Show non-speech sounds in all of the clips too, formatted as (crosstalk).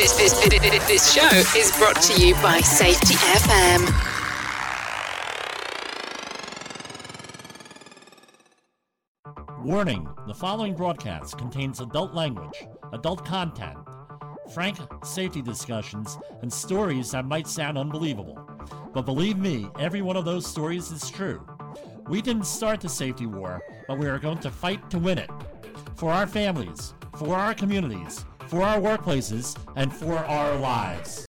This, this, this, this show is brought to you by Safety FM. Warning the following broadcast contains adult language, adult content, frank safety discussions, and stories that might sound unbelievable. But believe me, every one of those stories is true. We didn't start the safety war, but we are going to fight to win it. For our families, for our communities, for our workplaces, and for our lives.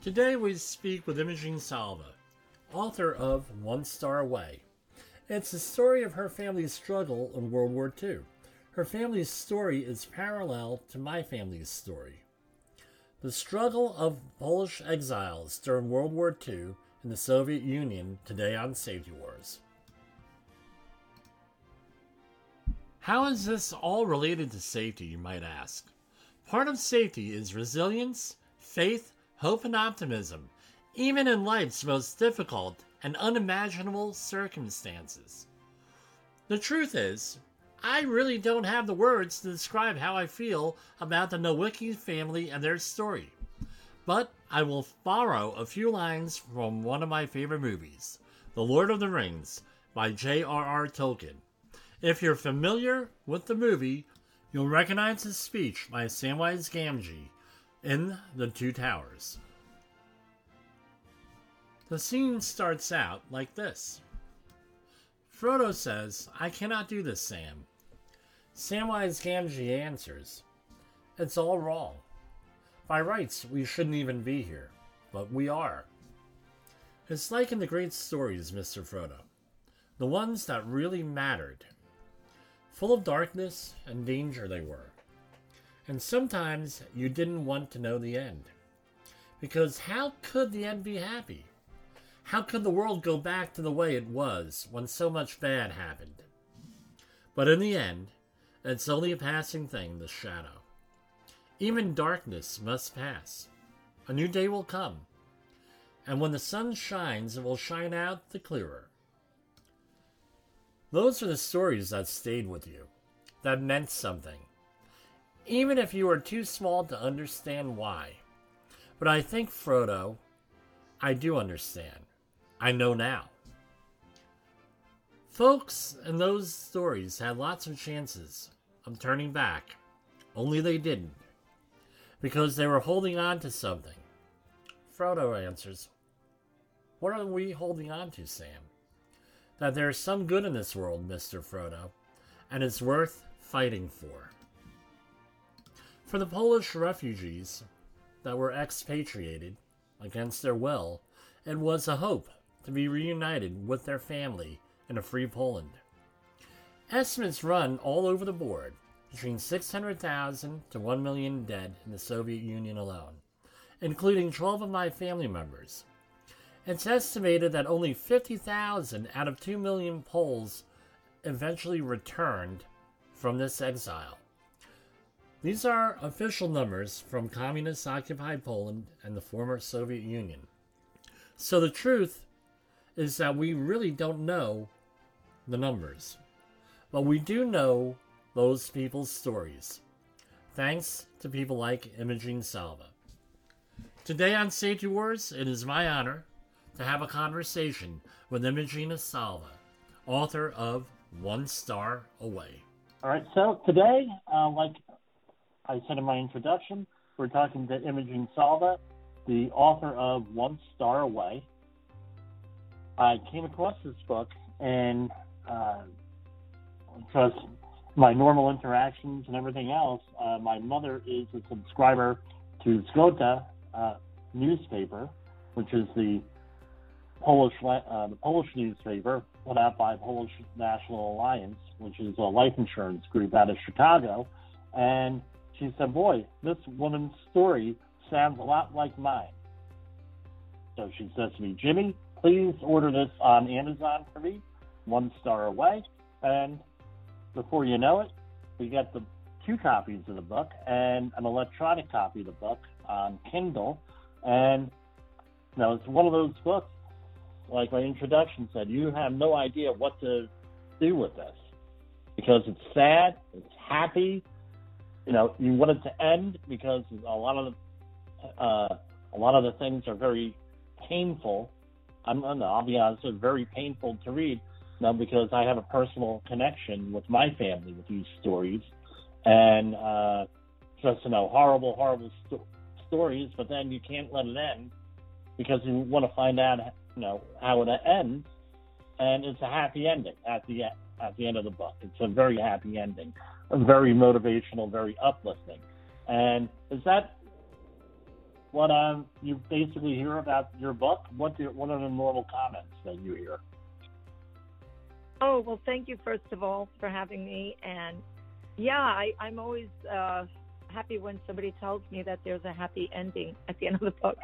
Today we speak with Imogene Salva, author of One Star Away. It's the story of her family's struggle in World War II. Her family's story is parallel to my family's story. The struggle of Polish exiles during World War II in the Soviet Union today on Safety Wars. How is this all related to safety, you might ask? Part of safety is resilience, faith, hope, and optimism, even in life's most difficult and unimaginable circumstances. The truth is, I really don't have the words to describe how I feel about the Nowicki family and their story. But I will borrow a few lines from one of my favorite movies, The Lord of the Rings by J.R.R. Tolkien. If you're familiar with the movie, you'll recognize his speech by Samwise Gamgee in The Two Towers. The scene starts out like this Frodo says, I cannot do this, Sam. Samwise Gamgee answers, It's all wrong. By rights, we shouldn't even be here, but we are. It's like in the great stories, Mr. Frodo, the ones that really mattered. Full of darkness and danger they were. And sometimes you didn't want to know the end. Because how could the end be happy? How could the world go back to the way it was when so much bad happened? But in the end, it's only a passing thing, the shadow. Even darkness must pass. A new day will come. And when the sun shines, it will shine out the clearer. Those are the stories that stayed with you, that meant something, even if you were too small to understand why. But I think, Frodo, I do understand. I know now. Folks in those stories had lots of chances of turning back, only they didn't, because they were holding on to something. Frodo answers, What are we holding on to, Sam? That there's some good in this world, Mr. Frodo, and it's worth fighting for. For the Polish refugees that were expatriated against their will, it was a hope to be reunited with their family in a free Poland. Estimates run all over the board between 600,000 to 1 million dead in the Soviet Union alone, including 12 of my family members. It's estimated that only 50,000 out of 2 million Poles eventually returned from this exile. These are official numbers from communist occupied Poland and the former Soviet Union. So the truth is that we really don't know the numbers, but we do know those people's stories, thanks to people like Imogene Salva. Today on Safety Wars, it is my honor to have a conversation with Imogene Salva, author of One Star Away. All right, so today, uh, like I said in my introduction, we're talking to Imogene Salva, the author of One Star Away. I came across this book and uh, because my normal interactions and everything else, uh, my mother is a subscriber to Zgoda uh, newspaper, which is the Polish uh, the Polish newspaper put out by Polish National Alliance, which is a life insurance group out of Chicago. And she said, Boy, this woman's story sounds a lot like mine. So she says to me, Jimmy, please order this on Amazon for me, one star away. And before you know it, we get the two copies of the book and an electronic copy of the book on Kindle. And you know, it's one of those books, like my introduction said, you have no idea what to do with this because it's sad, it's happy. You know, you want it to end because a lot of the, uh, a lot of the things are very painful. I'm, I'll be honest, it's very painful to read. Now, because I have a personal connection with my family with these stories, and uh, just you know, horrible, horrible sto- stories. But then you can't let it end because you want to find out, you know, how it ends, and it's a happy ending at the end. At the end of the book, it's a very happy ending, very motivational, very uplifting. And is that what um, you basically hear about your book? What do, what are the normal comments that you hear? Oh well, thank you first of all for having me, and yeah, I, I'm always uh, happy when somebody tells me that there's a happy ending at the end of the book,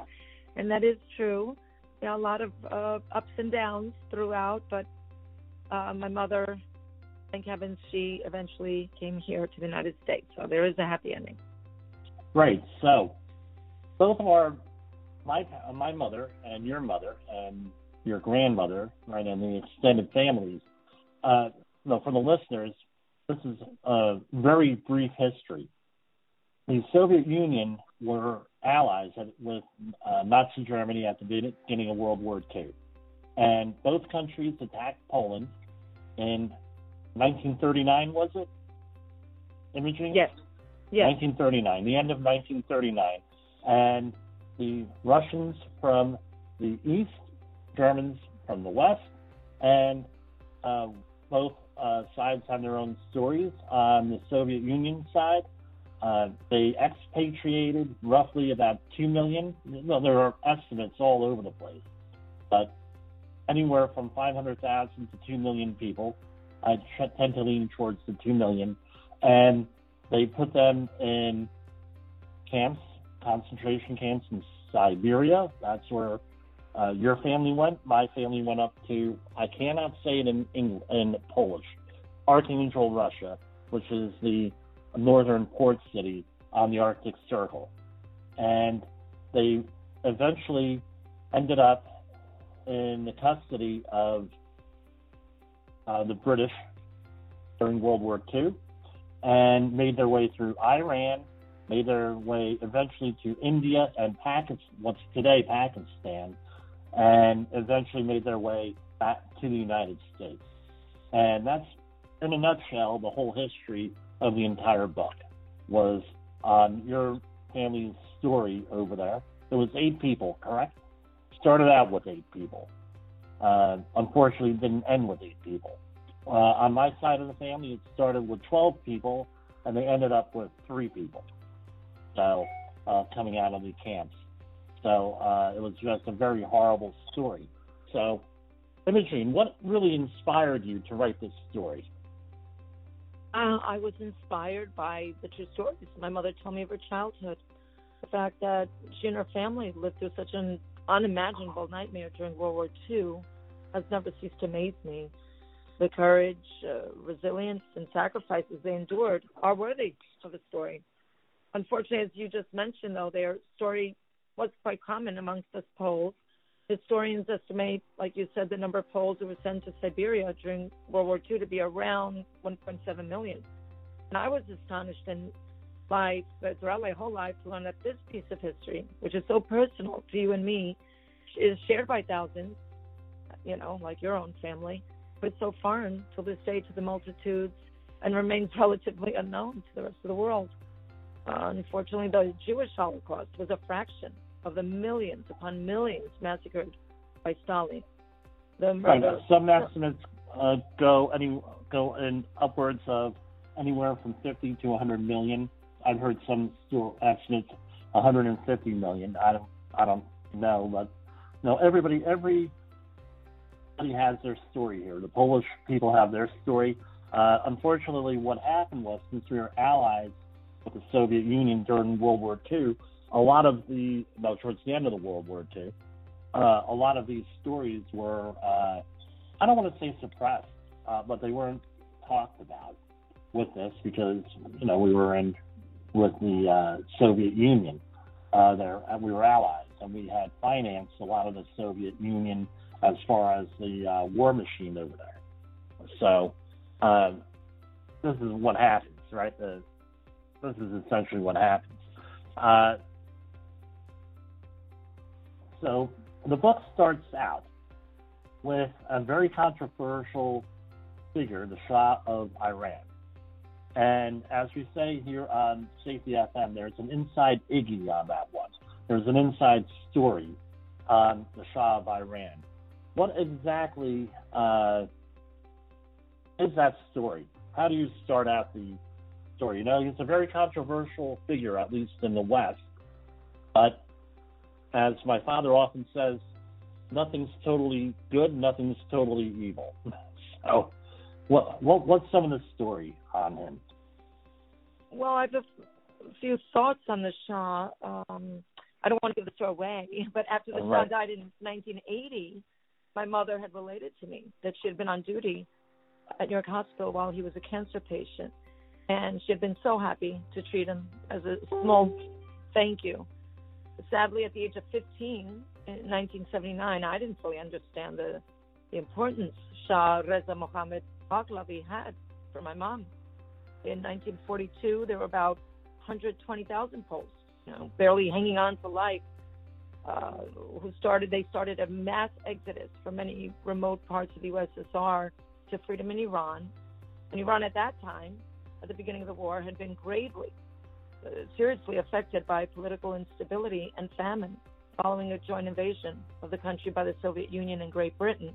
and that is true. You know, a lot of uh, ups and downs throughout, but uh, my mother, thank heavens, she eventually came here to the United States, so there is a happy ending. Right. So, both of our my my mother and your mother and your grandmother, right, and the extended families uh, no, for the listeners, this is a very brief history. The Soviet Union were allies with uh, Nazi Germany at the beginning of World War II. And both countries attacked Poland in 1939, was it? Imogene? Yes. Yes. 1939, the end of 1939. And the Russians from the east, Germans from the west, and uh, both uh, sides have their own stories. On the Soviet Union side, uh, they expatriated roughly about 2 million. Well, there are estimates all over the place, but anywhere from 500,000 to 2 million people. I tend to lean towards the 2 million. And they put them in camps, concentration camps in Siberia. That's where uh, your family went. My family went up to, I cannot say it in, in, in Polish, Archangel, Russia, which is the northern port city on the Arctic Circle. And they eventually ended up in the custody of uh, the British during World War II and made their way through Iran, made their way eventually to India and Pakistan, what's today Pakistan, and eventually made their way back to the United States. And that's, in a nutshell, the whole history of the entire book was on your family's story over there. It was eight people, correct? Started out with eight people. Uh, unfortunately, didn't end with eight people. Uh, on my side of the family, it started with 12 people, and they ended up with three people. So, uh, coming out of the camps. So uh, it was just a very horrible story. So, Imogene, what really inspired you to write this story? Uh, I was inspired by the true stories my mother told me of her childhood. The fact that she and her family lived through such an unimaginable nightmare during World War II has never ceased to amaze me. The courage, uh, resilience, and sacrifices they endured are worthy of a story. Unfortunately, as you just mentioned, though, their story was quite common amongst us Poles. Historians estimate, like you said, the number of Poles who were sent to Siberia during World War II to be around 1.7 million. And I was astonished in life, throughout my whole life, to learn that this piece of history, which is so personal to you and me, is shared by thousands, you know, like your own family, but so foreign to this day to the multitudes and remains (laughs) relatively unknown to the rest of the world. Uh, unfortunately, the Jewish Holocaust was a fraction of the millions upon millions massacred by Stalin. The right. Uh, some estimates uh, go any go in upwards of anywhere from 50 to 100 million. I've heard some still estimates 150 million. I don't I don't know, but no, everybody everybody has their story here. The Polish people have their story. Uh, unfortunately, what happened was since we were allies with the Soviet Union during World War II, a lot of the, no, towards the end of the World War II, uh, a lot of these stories were, uh, I don't want to say suppressed, uh, but they weren't talked about with this because, you know, we were in with the uh, Soviet Union uh, there, and we were allies, and we had financed a lot of the Soviet Union as far as the uh, war machine over there. So, um, this is what happens, right? The, this is essentially what happens. So, the book starts out with a very controversial figure, the Shah of Iran. And as we say here on Safety FM, there's an inside Iggy on that one. There's an inside story on the Shah of Iran. What exactly uh, is that story? How do you start out the story? You know, he's a very controversial figure, at least in the West. But as my father often says, nothing's totally good, nothing's totally evil. (laughs) So, what, what what's some of the story on him? Well, I have a few thoughts on the Shah. Um, I don't want to give the story away, (laughs) but after the. Shah died in 1980, my mother had related to me that she had been on duty at New York Hospital while he was a cancer patient, and she had been so happy to treat him as a small thank you. Sadly, at the age of 15 in 1979, I didn't fully understand the the importance Shah Reza Mohammad Pahlavi had for my mom. In 1942, there were about 120,000 Poles, you know, barely hanging on to life, uh, who started. They started a mass exodus from many remote parts of the USSR to freedom in Iran. And Iran, at that time, at the beginning of the war, had been gravely, seriously affected by political instability and famine following a joint invasion of the country by the Soviet Union and Great Britain.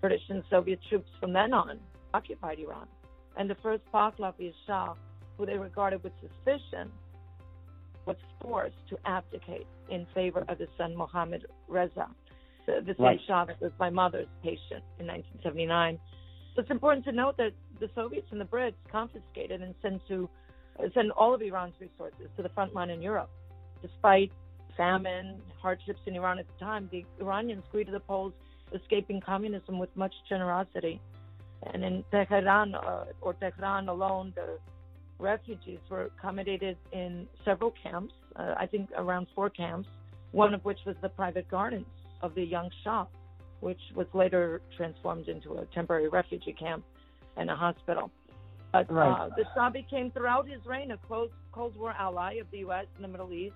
British and Soviet troops from then on occupied Iran. And the first Pahlavi Shah, who they regarded with suspicion, was forced to abdicate in favor of his son Mohammad Reza, the, the same Right. Shah that was my mother's patient in 1979. So it's important to note that the Soviets and the Brits confiscated and sent to sent all of Iran's resources to the front line in Europe. Despite famine, hardships in Iran at the time, the Iranians greeted the Poles escaping communism with much generosity. And in Tehran uh, or Tehran alone, the refugees were accommodated in several camps, uh, I think around four camps, one of which was the private gardens of the young Shah, which was later transformed into a temporary refugee camp and a hospital. But Right. uh, the Shah became, throughout his reign, a close Cold War ally of the U.S. in the Middle East.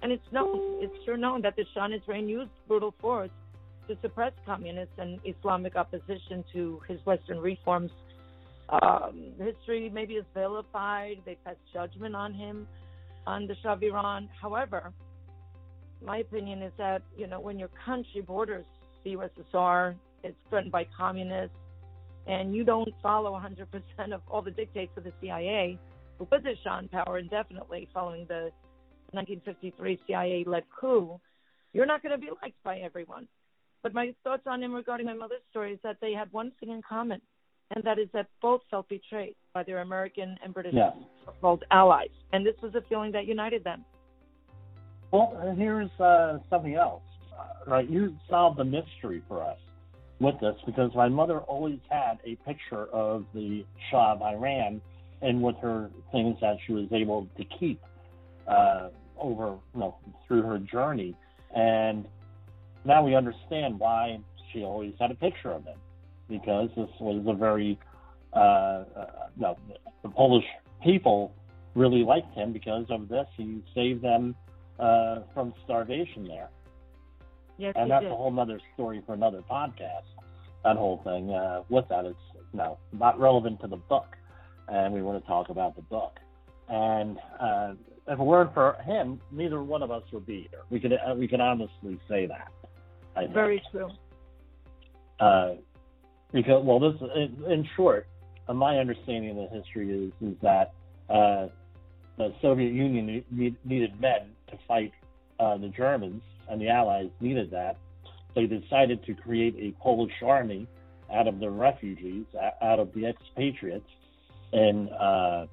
And it's known, it's sure known that the Shah in his reign used brutal force to suppress communist and Islamic opposition to his Western reforms. Um, history maybe is vilified. They passed judgment on him, on the Shah of Iran. However, my opinion is that you know when your country borders the USSR, it's threatened by communists, and you don't follow 100% of all the dictates of the CIA, who the Shah in power indefinitely following the 1953 CIA-led coup, you're not going to be liked by everyone. But my thoughts on him regarding my mother's story is that they had one thing in common, and that is that both felt betrayed by their American and British Yes. so-called allies, and this was a feeling that united them. Well, and here's uh, something else. Uh, right, you solved the mystery for us with this because my mother always had a picture of the Shah of Iran and with her things that she was able to keep uh, over, you know, through her journey. And now we understand why she always had a picture of him because this was a very, uh, uh, no, the Polish people really liked him because of this. He saved them uh, from starvation there. Yes, And that's did. a whole other story for another podcast. That whole thing uh, with that is no not relevant to the book, and we want to talk about the book. And uh, if it weren't for him, neither one of us would be here. We could uh, we can honestly say that. I think. Very true. Uh, because well, this in, in short, uh, my understanding of the history is is that uh, the Soviet Union ne- need, needed men to fight uh, the Germans, and the Allies needed that. They decided to create a Polish army out of the refugees, out of the expatriates in uh,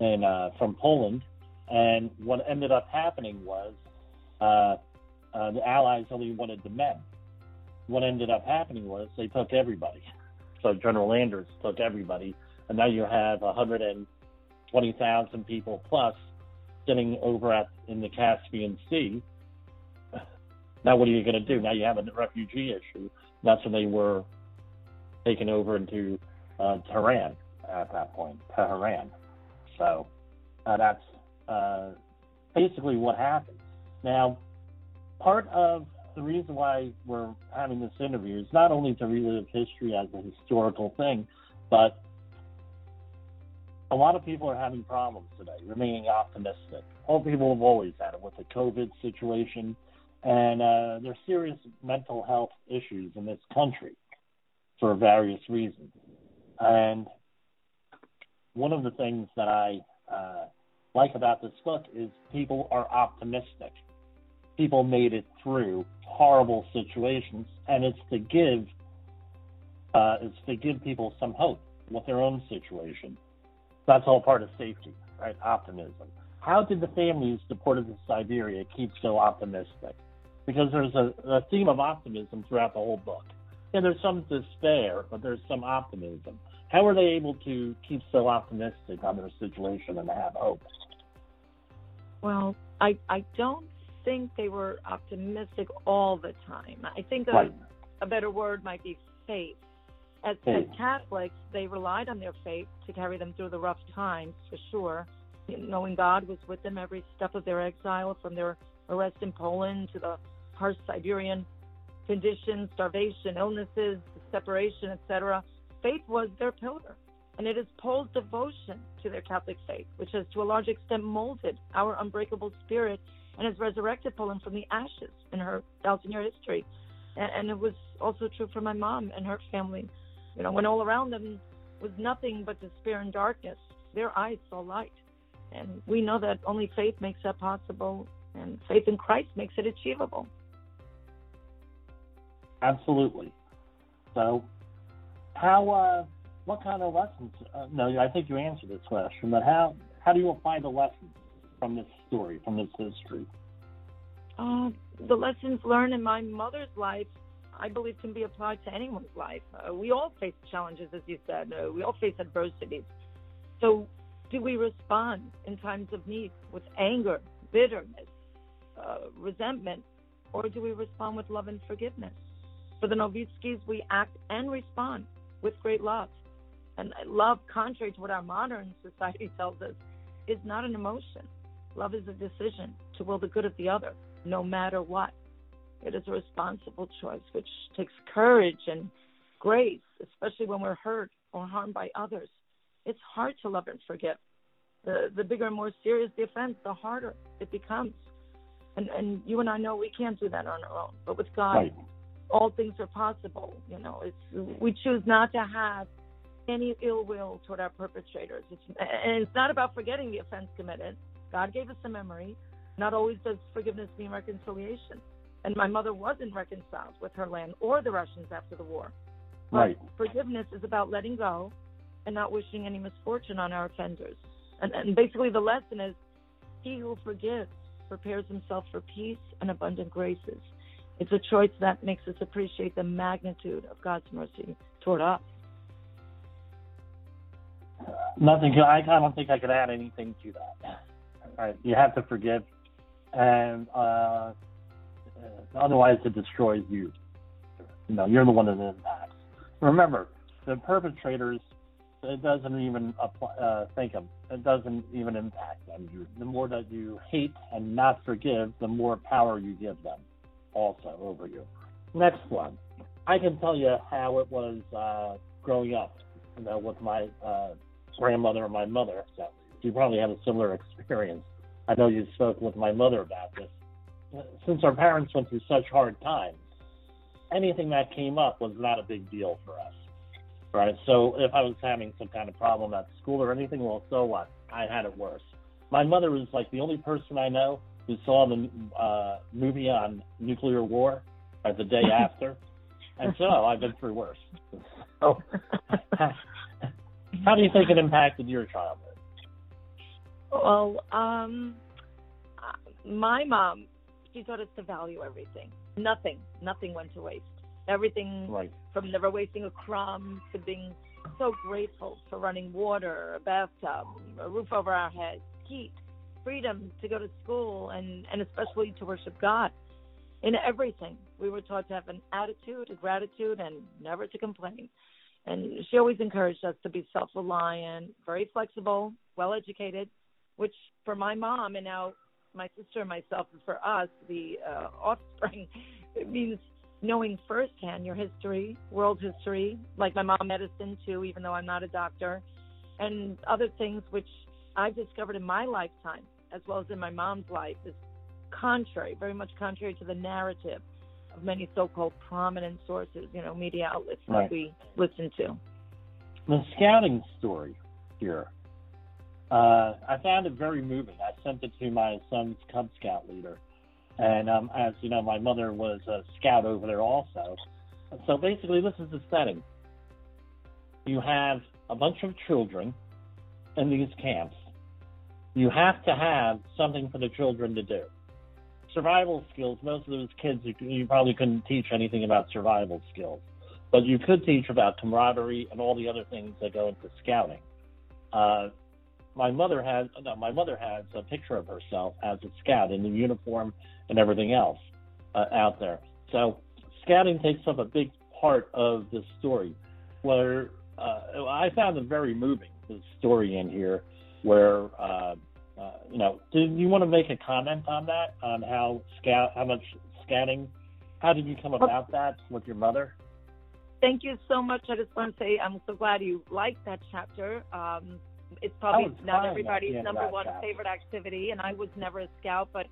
and uh, from Poland. And what ended up happening was uh, uh, the Allies only wanted the men. What ended up happening was they took everybody. So General Anders took everybody, and now you have 120,000 people plus sitting over at in the Caspian Sea. Now, what are you going to do? Now you have a refugee issue. That's when they were taken over into uh, Tehran at that point, Tehran. So uh, that's uh, basically what happened. Now, part of the reason why we're having this interview is not only to relive history as a historical thing, but a lot of people are having problems today, remaining optimistic. All people have always had it with the COVID situation, and uh, there's serious mental health issues in this country for various reasons. And one of the things that I uh, like about this book is people are optimistic. People made it through horrible situations, and it's to give uh, it's to give people some hope with their own situation. That's all part of safety, right? Optimism. How did the families deported to Siberia keep so optimistic? Because there's a, a theme of optimism throughout the whole book. And there's some despair, but there's some optimism. How are they able to keep so optimistic on their situation and have hope? Well, I I don't think they were optimistic all the time. I think a, Right. a better word might be faith. As, as Catholics, they relied on their faith to carry them through the rough times, for sure. Knowing God was with them every step of their exile, from their arrest in Poland to the harsh Siberian conditions, starvation, illnesses, separation, etc. Faith was their pillar, and it is Poles' devotion to their Catholic faith, which has to a large extent molded our unbreakable spirit and has resurrected Poland from the ashes in her thousand-year history. And, and it was also true for my mom and her family. You know, when all around them was nothing but despair and darkness, their eyes saw light. And we know that only faith makes that possible, and faith in Christ makes it achievable. Absolutely. So, how, uh, what kind of lessons? Uh, no, I think you answered this question, but how, how do you apply the lessons from this story, from this history? Uh, the lessons learned in my mother's life, I believe, can be applied to anyone's life. Uh, we all face challenges, as you said. Uh, we all face adversities. So, do we respond in times of need with anger, bitterness, uh, resentment, or do we respond with love and forgiveness? For the Nowickis, we act and respond with great love. And love, contrary to what our modern society (laughs) tells us, is not an emotion. Love is a decision to will the good of the other, no matter what. It is a responsible choice which takes courage and grace, especially when we're hurt or harmed by others. It's hard to love and forgive. The the bigger and more serious the offense, the harder it becomes. And and you and I know we can't do that on our own. But with God, Right. All things are possible. You know, it's we choose not to have any ill will toward our perpetrators. It's, and it's not about forgetting the offense committed. God gave us a memory. Not always does forgiveness mean reconciliation. And my mother wasn't reconciled with her land or the Russians after the war. But Right. forgiveness is about letting go and not wishing any misfortune on our offenders. And, and basically, the lesson is he who forgives prepares himself for peace and abundant graces. It's a choice that makes us appreciate the magnitude of God's mercy toward us. Nothing. I, I don't think I could add anything to that. Right. You have to forgive, and uh, uh, otherwise it destroys you. You know, you're the one that impacts. Remember, the perpetrators. It doesn't even apply, uh, think them. It doesn't even impact them. You, the more that you hate and not forgive, the more power you give them, also over you. Next one. I can tell you how it was uh, growing up. You know, with my uh, grandmother and my mother. So you probably have a similar (laughs) experience. I know you spoke with my mother about this. Since our parents went through such hard times, anything that came up was not a big deal for us. Right? So if I was having some kind of problem at school or anything, well, so what? I had it worse. My mother was like the only person I know who saw the uh, movie on nuclear war uh, the day (laughs) after. And so I've been through worse. (laughs) So, how do you think it impacted your childhood? Well, um, my mom, she taught us to value everything. Nothing, nothing went to waste. Everything Right. from never wasting a crumb to being so grateful for running water, a bathtub, a roof over our heads, heat, freedom to go to school, and, and especially to worship God. In everything, we were taught to have an attitude, a gratitude, and never to complain. And she always encouraged us to be self reliant, very flexible, well educated, which for my mom and now my sister and myself, and for us, the uh, offspring, (laughs) it means knowing firsthand your history, world history, like my mom, medicine too, even though I'm not a doctor, and other things which I've discovered in my lifetime, as well as in my mom's life, is contrary, very much contrary to the narrative of many so-called prominent sources, you know, media outlets Right. that we listen to. The scouting story here. Uh, I found it very moving. I sent it to my son's Cub Scout leader. And um, as you know, my mother was a scout over there also. So basically, this is the setting. You have a bunch of children in these camps. You have to have something for the children to do. Survival skills, most of those kids, you, probably couldn't teach anything about survival skills but you could teach about camaraderie and all the other things that go into scouting. Uh, my mother has no, my mother has a picture of herself as a scout in the uniform and everything else uh, out there. So scouting takes up a big part of the story. Where uh, I found it very moving the story in here, where uh, uh, you know, did you want to make a comment on that on how scout how much scouting? How did you come about that with your mother? Thank you so much. I just want to say I'm so glad you liked that chapter. Um, it's probably not everybody's at the end of number one favorite activity, and I was never a scout, but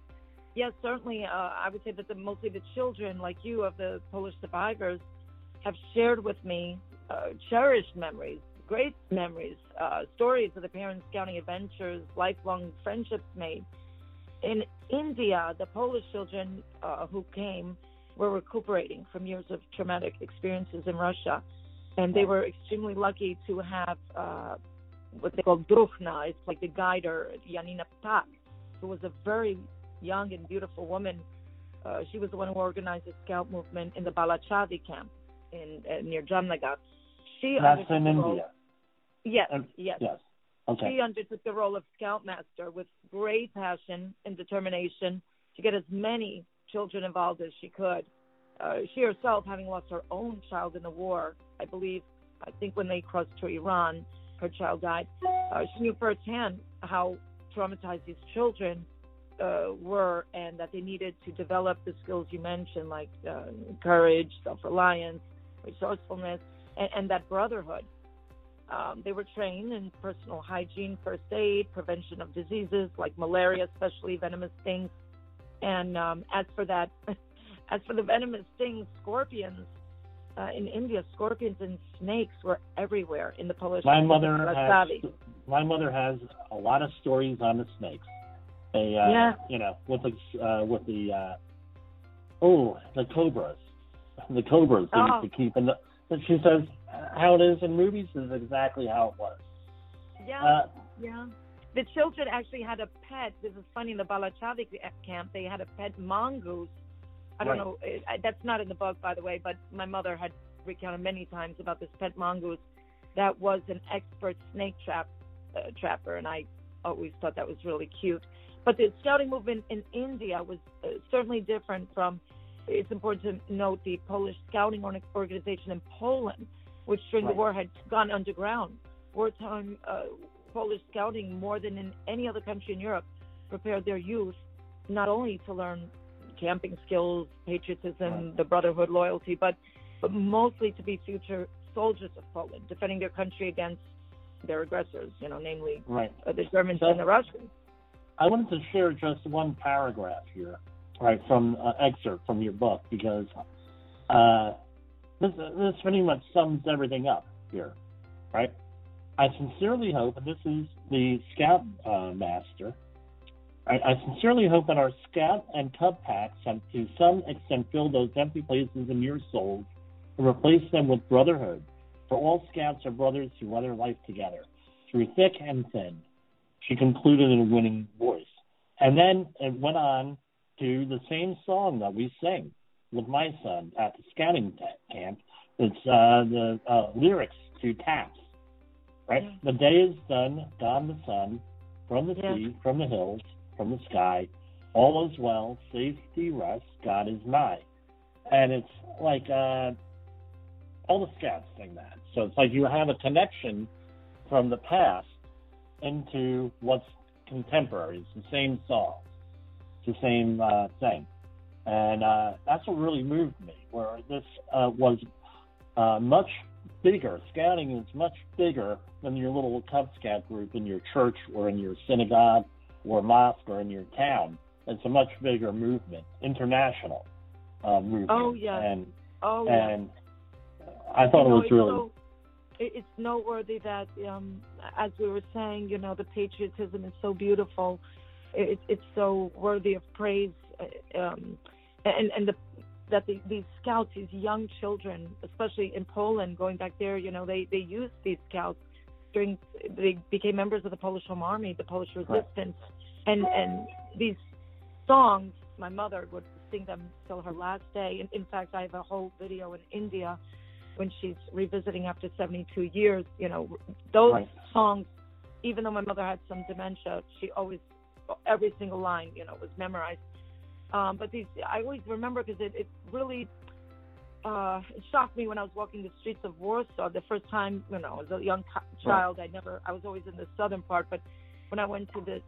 yes, certainly, uh, I would say that the, mostly the children, like you, of the Polish survivors, have shared with me uh, cherished memories, great memories, uh, stories of the parents' scouting adventures, lifelong friendships made. In India, the Polish children uh, who came were recuperating from years of traumatic experiences in Russia, and they were extremely lucky to have uh, what they call Druhna. It's like the guider, Janina Ptak, who was a very young and beautiful woman. Uh, she was the one who organized the scout movement in the Balachadi camp in uh, near Jamnagar. She That's in India. Yes, Um, yes. Yes. Okay. She undertook the role of scoutmaster with great passion and determination to get as many children involved as she could. Uh, she herself, having lost her own child in the war, I believe, I think when they crossed to Iran, her child died. Uh, she knew firsthand how traumatized these children uh, were and that they needed to develop the skills you mentioned, like uh, courage, self reliance, resourcefulness, and, and that brotherhood. Um, they were trained in personal hygiene, first aid, prevention of diseases like malaria, especially venomous stings. And um, as for that, (laughs) as for the venomous stings, scorpions uh, in India, scorpions and snakes were everywhere in the Polish. My mother has my mother has a lot of stories on the snakes. They, uh, Yeah. you know, with the uh, with the uh, oh the cobras, the cobras they Oh. used to keep in the. And she says how it is in movies is exactly how it was. Yeah, Uh, yeah. The children actually had a pet. This is funny. In the Balachadi camp, they had a pet mongoose. I don't Right. know. It, I, that's not in the book, by the way. But my mother had recounted many times about this pet mongoose that was an expert snake trap uh, trapper, and I always thought that was really cute. But the scouting movement in India was uh, certainly different from. It's important to note the Polish Scouting Organization in Poland, which during Right. the war had gone underground. Wartime uh, Polish Scouting, more than in any other country in Europe, prepared their youth not only to learn camping skills, patriotism, Right. the brotherhood, loyalty, but but mostly to be future soldiers of Poland, defending their country against their aggressors. You know, namely right. uh, the Germans So- and the Russians. I wanted to share just one paragraph here, right, from uh, excerpt from your book because uh, this this pretty much sums everything up here, right? I sincerely hope, and this is the Scout uh, Master. I, I sincerely hope that our Scout and Cub packs have, to some extent, filled those empty places in your souls and replace them with brotherhood. For all Scouts are brothers who weather life together, through thick and thin. she concluded in a winning voice. And then it went on to the same song that we sing with my son at the scouting camp. It's uh, the uh, lyrics to Taps, right? Yeah. The day is done, gone the sun, from the Yeah. sea, from the hills, from the sky. All is well, safety rest, God is nigh. And it's like uh, all the scouts sing that. So it's like you have a connection from the past into what's contemporary. It's the same song, the same uh, thing. And uh, that's what really moved me, where this uh, was uh, much bigger. Scouting is much bigger than your little Cub Scout group in your church or in your synagogue or mosque or in your town. It's a much bigger movement, international uh, movement. Oh, yeah. And Oh, yeah. and I thought You know, it was really so- it's noteworthy that, um, as we were saying, you know, the patriotism is so beautiful. It, it's so worthy of praise, uh, um, and and the, that the, these scouts, these young children, especially in Poland, going back there, you know, they they used these scouts during they became members of the Polish Home Army, the Polish Resistance, and and these songs, my mother would sing them till her last day. And in fact, I have a whole video in India when she's revisiting after 72 years. You know, those Right. songs, even though my mother had some dementia, she always, every single line, you know, was memorized. Um, but these, I always remember because it, it really uh, it shocked me when I was walking the streets of Warsaw the first time, you know, as a young child. I never, I was always in the southern part, but when I went to the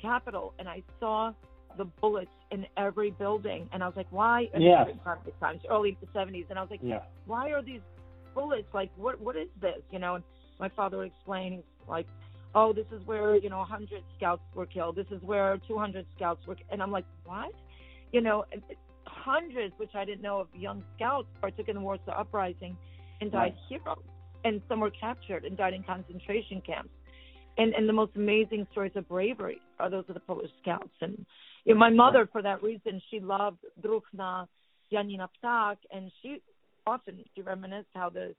capital and I saw the bullets in every building, and I was like, why? this times, early in the 70s, and I was like, yeah. why are these bullets like what what is this you know and my father would explain like oh this is where you know 100 scouts were killed. This is where 200 scouts were and i'm like what? You know hundreds which i didn't know of young scouts partook in the warsaw uprising and died Right. heroes. And some were captured and died in concentration camps. And and the most amazing stories of bravery are those of the polish scouts. And you know, my mother for that reason she loved Druhna Janina Ptak and she often she reminisced how the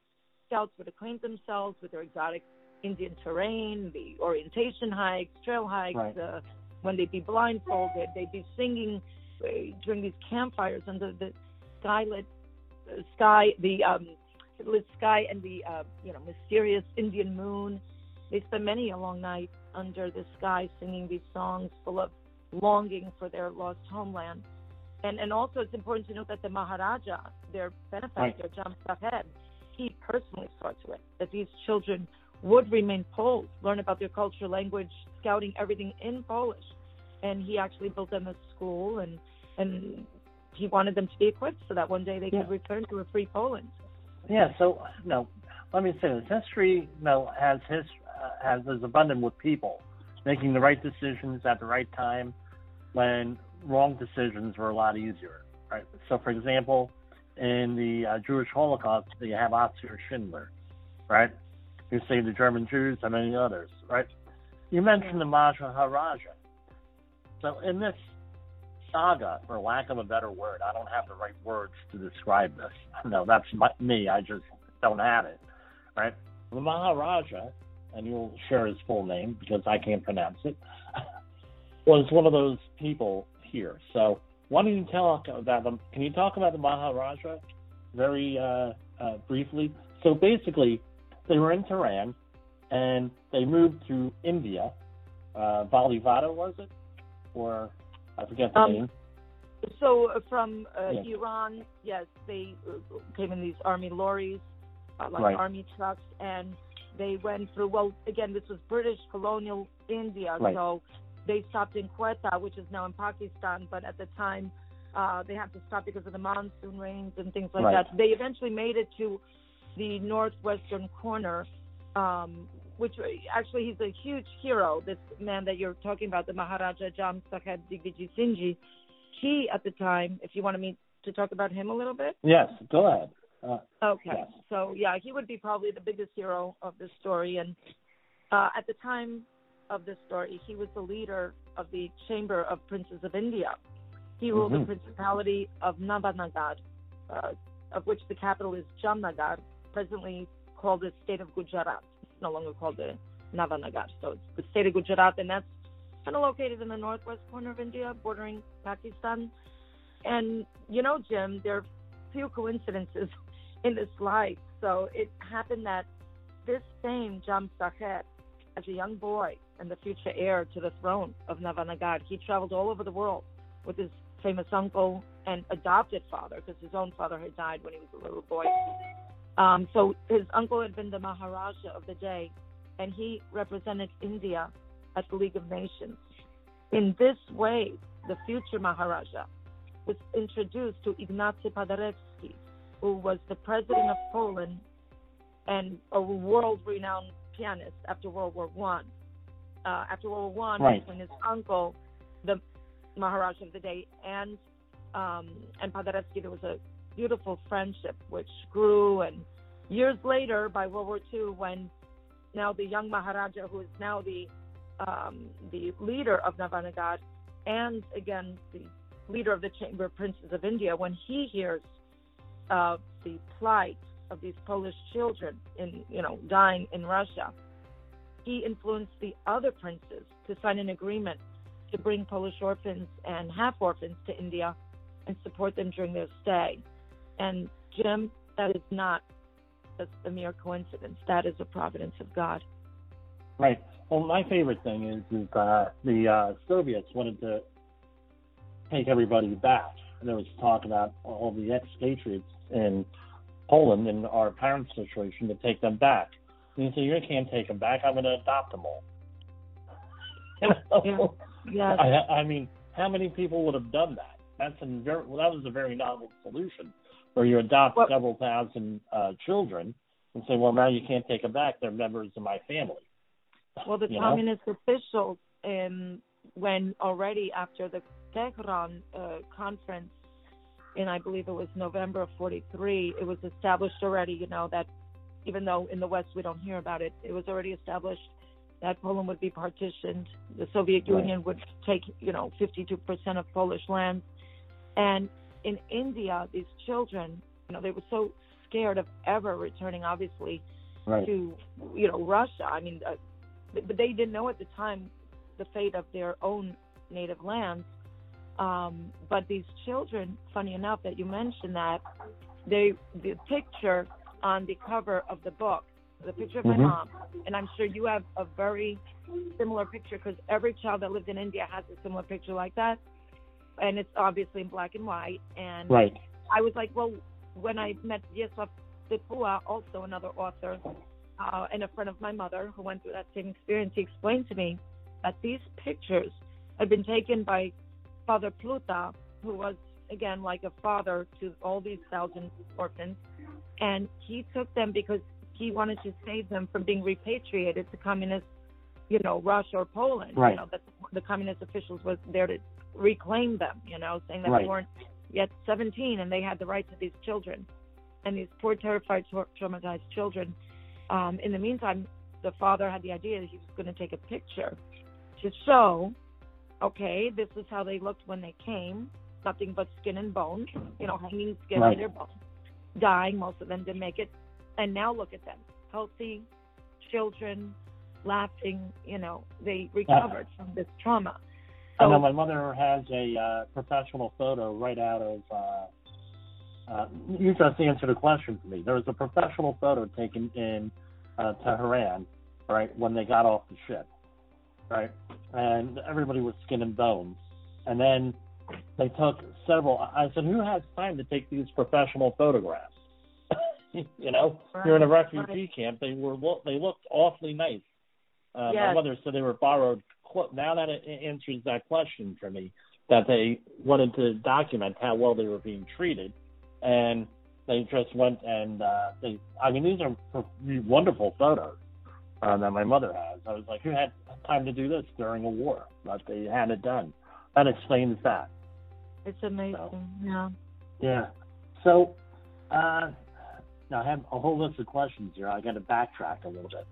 scouts would acquaint themselves with their exotic Indian terrain, the orientation hikes, trail hikes, Right. uh, when they'd be blindfolded, they'd be singing uh, during these campfires under the skylit uh, sky, the um, lit sky, and the uh, you know mysterious Indian moon. They spent many a long night under the sky singing these songs full of longing for their lost homeland. And and also it's important to note that the Maharaja, their benefactor, Jam Saheb, he personally saw to it that these children would remain Poles, learn about their culture, language, scouting, everything in Polish. And he actually built them a school and and he wanted them to be equipped so that one day they Yeah. could return to a free Poland. Yeah, so no, let me say this: history, no, has his uh, has is abundant with people making the right decisions at the right time when wrong decisions were a lot easier. Right. So, for example, in the uh, Jewish Holocaust, you have Oskar Schindler, right, who saved the German Jews and many others. Right. You mentioned the Maharaja. So, in this saga, for lack of a better word. I don't have the right words to describe this. (laughs) No, that's my, me. I just don't have it. Right? The Maharaja, and you'll share his full name because I can't pronounce it, (laughs) was one of those people here. So, why don't you talk about them? Can you talk about the Maharaja very uh, uh, briefly? So, basically, they were in Tehran and they moved to India. Uh, Balivada, was it? Or I forget the Um, name. So uh, from uh, Yes. Iran, yes, they uh, came in these army lorries, uh, like Right. army trucks, and they went through. Well, again, this was British colonial India, Right. so they stopped in Quetta, which is now in Pakistan. But at the time, uh, they had to stop because of the monsoon rains and things like Right. that. They eventually made it to the northwestern corner, um, which actually he's a huge hero. This man that you're talking about, the Maharaja Jam Saheb Digvijay Singh he at the time, if you wanted me to talk about him a little bit. Yes, go ahead. Uh, Okay. Yes. So yeah, he would be probably the biggest hero of this story. And uh, at the time of this story, he was the leader of the Chamber of Princes of India. He ruled Mhm. the Principality of Navanagar, uh, of which the capital is Jamnagar, presently called the state of Gujarat. It's no longer called the Navanagar. So it's the state of Gujarat, and that's kind of located in the northwest corner of India, bordering Pakistan. And you know, Jim, there are few coincidences (laughs) in this life. So it happened that this same Jam Saheb, as a young boy and the future heir to the throne of Navanagar, he traveled all over the world with his famous uncle and adopted father, because his own father had died when he was a little boy. Um, so his uncle had been the Maharaja of the day, and he represented India at the League of Nations. In this way, the future Maharaja was introduced to Ignacy Paderewski, who was the president of Poland and a world-renowned pianist after World War One. Uh, after World War One, Right. between his uncle, the Maharaja of the day, and um, and Paderewski, there was a beautiful friendship which grew. And years later, by World War II, when now the young Maharaja, who is now the um, the leader of Navanagar, and again the leader of the Chamber of Princes of India, when he hears of the plight of these Polish children in you know dying in Russia, he influenced the other princes to sign an agreement to bring Polish orphans and half orphans to India and support them during their stay. And Jim, that is not just a mere coincidence. That is a providence of God. Right. Well, my favorite thing is is uh, the uh, Soviets wanted to take everybody back. There was talk about all the expatriates in Poland and our parents' situation to take them back. And you say you can't take them back. I'm going to adopt them all. (laughs) yeah. Yes. (laughs) I, I mean, how many people would have done that? That's a very well, that was a very novel solution, where you adopt Well- several thousand uh, children and say, well, now you can't take them back. They're members of my family. Well, the You know? communist officials, um, when already after the Tehran uh, conference and I believe it was November of 43, it was established already, you know, that even though in the West we don't hear about it, it was already established that Poland would be partitioned. The Soviet Right. Union would take, you know, 52% of Polish land. And in India, these children, you know, they were so scared of ever returning, obviously, Right. to you know Russia. I mean, uh, but they didn't know at the time the fate of their own native lands. Um, but these children, funny enough that you mentioned that, they the picture on the cover of the book, the picture of my Mhm. mom, and I'm sure you have a very similar picture because every child that lived in India has a similar picture like that, and it's obviously in black and white. And Right. I was like, well, when I met Wiesław Stypuła, also another author, uh, and a friend of my mother who went through that same experience, he explained to me that these pictures had been taken by Father Pluta, who was, again, like a father to all these thousand orphans. And he took them because he wanted to save them from being repatriated to communist, you know, Russia or Poland. Right. You know, that the communist officials was there to reclaim them, you know, saying that Right. they weren't yet 17 and they had the right to these children. And these poor, terrified, traumatized children. Um, in the meantime, the father had the idea that he was going to take a picture to show, okay, this is how they looked when they came, nothing but skin and bone, you know, hanging skin Right. on their bones, dying. Most of them didn't make it, and now look at them, healthy children, laughing. You know, they recovered from this trauma. I know my mother has a uh, professional photo right out of. Uh, uh, you just answered a question for me. There was a professional photo taken in uh, Tehran, right when they got off the ship, right, and everybody was skin and bones. And then they took several. I said, "Who has time to take these professional photographs?" (laughs) you know, you're in a Right, refugee camp. They were they looked awfully nice. Uh, My mother said they were borrowed. Now that it answers that question for me, that they wanted to document how well they were being treated, and they just went and uh, they. I mean, these are wonderful photos uh, that my mother has. I was like, who had time to do this during a war? But they had it done. That explains that. It's amazing. Yeah. Yeah. So, uh, now I have a whole list of questions here. I got to backtrack a little bit.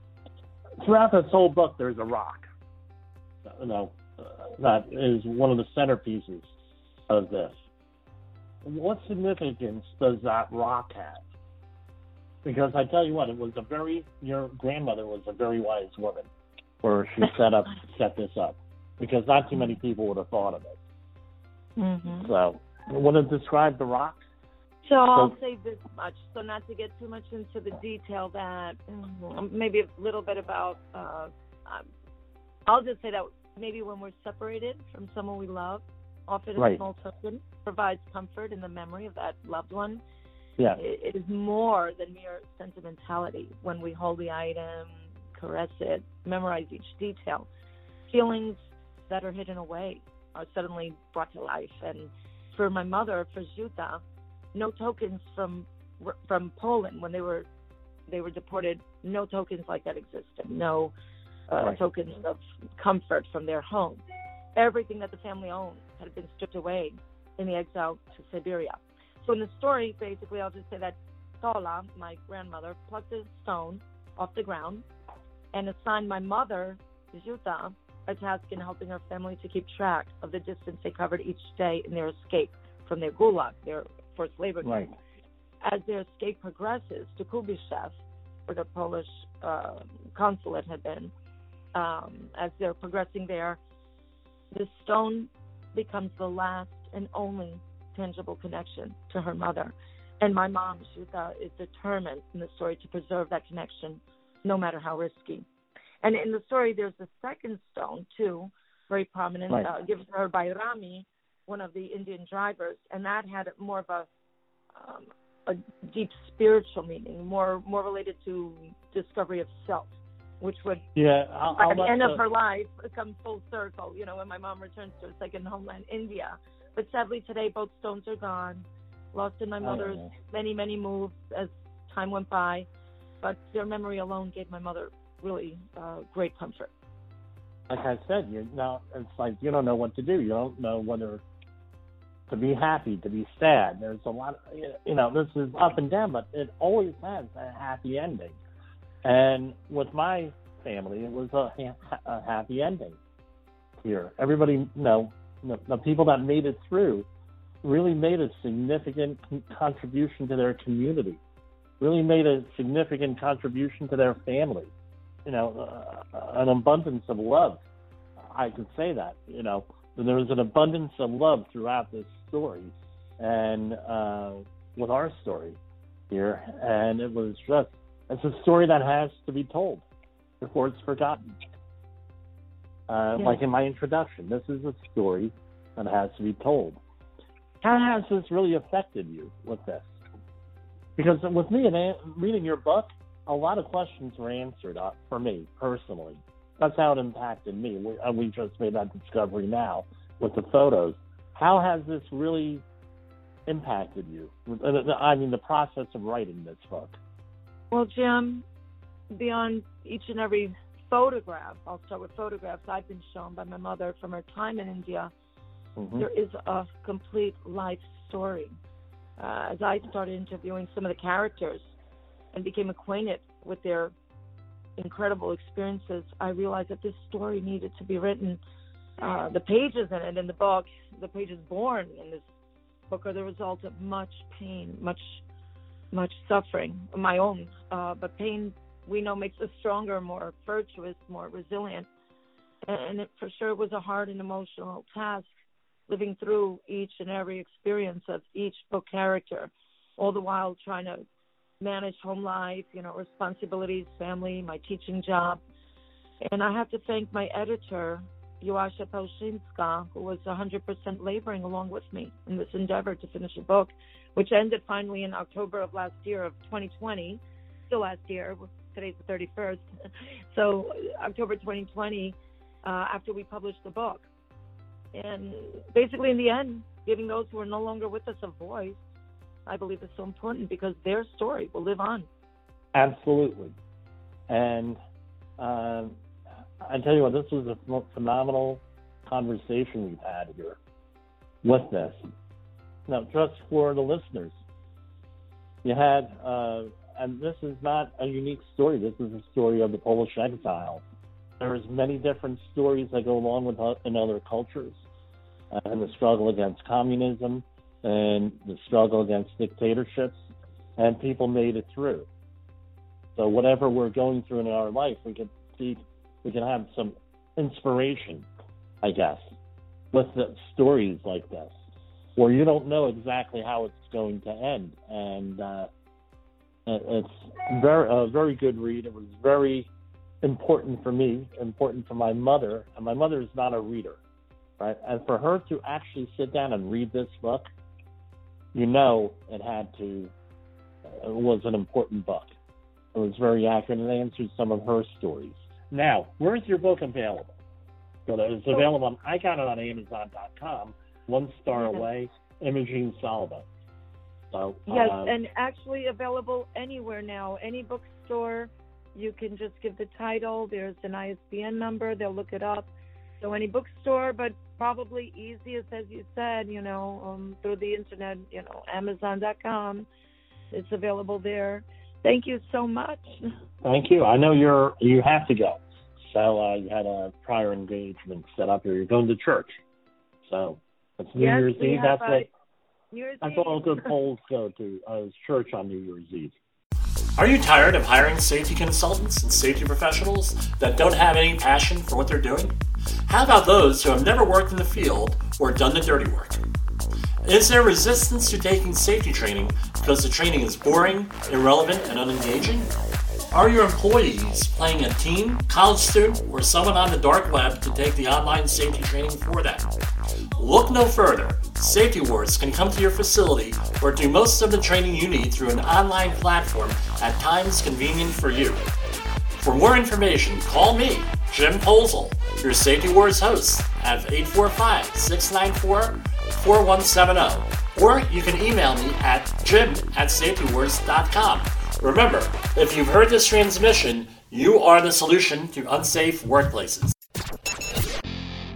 Throughout this whole book, there's a rock. You know, that is one of the centerpieces of this. What significance does that rock have? Because I tell you what, it was a very your grandmother was a very wise woman, where she (laughs) set up set this up because not too many people would have thought of it. hmm So, want to describe the rocks? So I'll So- say this much, so not to get too much into the detail that mm, maybe a little bit about. Uh, I'll just say that maybe when we're separated from someone we love, often Right. a small token provides comfort in the memory of that loved one. Yeah. It, it is more than mere sentimentality when we hold the item, caress it, memorize each detail. Feelings that are hidden away are suddenly brought to life. And for my mother, for Zuta, no tokens from from Poland when they were they were deported. No tokens like that existed. No uh, Right. tokens of comfort from their home. Everything that the family owned had been stripped away in the exile to Siberia. So in the story, basically, I'll just say that Tola, my grandmother, plucked a stone off the ground and assigned my mother, Zuta, a task in helping her family to keep track of the distance they covered each day in their escape from their gulag, their forced labor camp. Right. As their escape progresses to Kuibyshev, where the Polish uh, consulate had been, um, as they're progressing there, the stone becomes the last and only tangible connection to her mother. And my mom, Zuta, is determined in the story to preserve that connection, no matter how risky. And in the story, there's a second stone, too, very prominent, Right. uh, given to her by Rami, one of the Indian drivers, and that had more of a um, a deep spiritual meaning, more more related to discovery of self, which would Yeah. I'll, by I'll the end the- of her life come full circle. You know, when my mom returns to her second homeland, India. But sadly, today both stones are gone, lost in my mother's many many moves as time went by. But their memory alone gave my mother really uh, great comfort. like I said, you now it's like you don't know what to do. You don't know whether to be happy, to be sad. There's a lot, of, you know, this is up and down, but it always has a happy ending. And with my family, it was a, a happy ending here. Everybody, you know, the, people that made it through really made a significant contribution to their community, really made a significant contribution to their family you know, uh, an abundance of love. I could say that, you know, there was an abundance of love throughout this story and uh, with our story here. And it was just, it's a story that has to be told before it's forgotten. Uh. Like in my introduction, this is a story that has to be told. How has this really affected you with this? Because with me and reading your book, a lot of questions were answered uh, for me personally. That's how it impacted me. We, uh, we just made that discovery now with the photos. How has this really impacted you? I mean, the process of writing this book. Well, Jim, beyond each and every photograph, I'll start with photographs I've been shown by my mother from her time in India. Mhm. There is a complete life story. Uh, as I started interviewing some of the characters and became acquainted with their incredible experiences, I realized that this story needed to be written. Uh, the pages in it in the book, the pages born in this book, are the result of much pain, much, much suffering, my own. Uh, but pain, we know, makes us stronger, more virtuous, more resilient. And it for sure was a hard and emotional task living through each and every experience of each book character, all the while trying to manage home life, you know, responsibilities, family, my teaching job. And I have to thank my editor, Joasha Pelshinska, who was 100% laboring along with me in this endeavor to finish a book, which ended finally in October of last year of 2020, still last year. Today's the 31st. So October 2020, uh, after we published the book. And basically, in the end, giving those who are no longer with us a voice, I believe is so important because their story will live on. Absolutely. And uh, I tell you what, this was a phenomenal conversation we've had here with this. Now, just for the listeners, you had, uh, and this is not a unique story. This is a story of the Polish exile. There's many different stories that go along with in other cultures, uh, and the struggle against communism, and the struggle against dictatorships, and people made it through. So whatever we're going through in our life, we can see we can have some inspiration, I guess, with the stories like this, where you don't know exactly how it's going to end, and uh, it's very a very good read. It was very important for me, important for my mother, and my mother is not a reader, right? And for her to actually sit down and read this book, you know, it had to it was an important book. It was very accurate and answered some of her stories. Now, where's your book available? So it's available on, I got it on Amazon.com, one star away, Imogene Salva. So, Yes, uh, and actually available anywhere now. Any bookstore, you can just give the title. There's an ISBN number. They'll look it up. So any bookstore, but probably easiest, as you said, you know, um, through the internet, you know, Amazon.com. It's available there. Thank you so much. Thank you. I know you're you have to go. So uh, you had a prior engagement set up here. You're going to church. So it's New yes, Year's Eve. have That's a what New Year's that's all good Poles go to uh, church on New Year's Eve. Are you tired of hiring safety consultants and safety professionals that don't have any passion for what they're doing? How about those who have never worked in the field or done the dirty work? Is there resistance to taking safety training because the training is boring, irrelevant, and unengaging? Are your employees playing a teen, college student, or someone on the dark web to take the online safety training for them? Look no further. Safety Wars can come to your facility or do most of the training you need through an online platform at times convenient for you. For more information, call me, Jim Posel, your Safety Wars host, at 845 694 4170. Or you can email me at jim at safetywars.com. Remember, if you've heard this transmission, you are the solution to unsafe workplaces.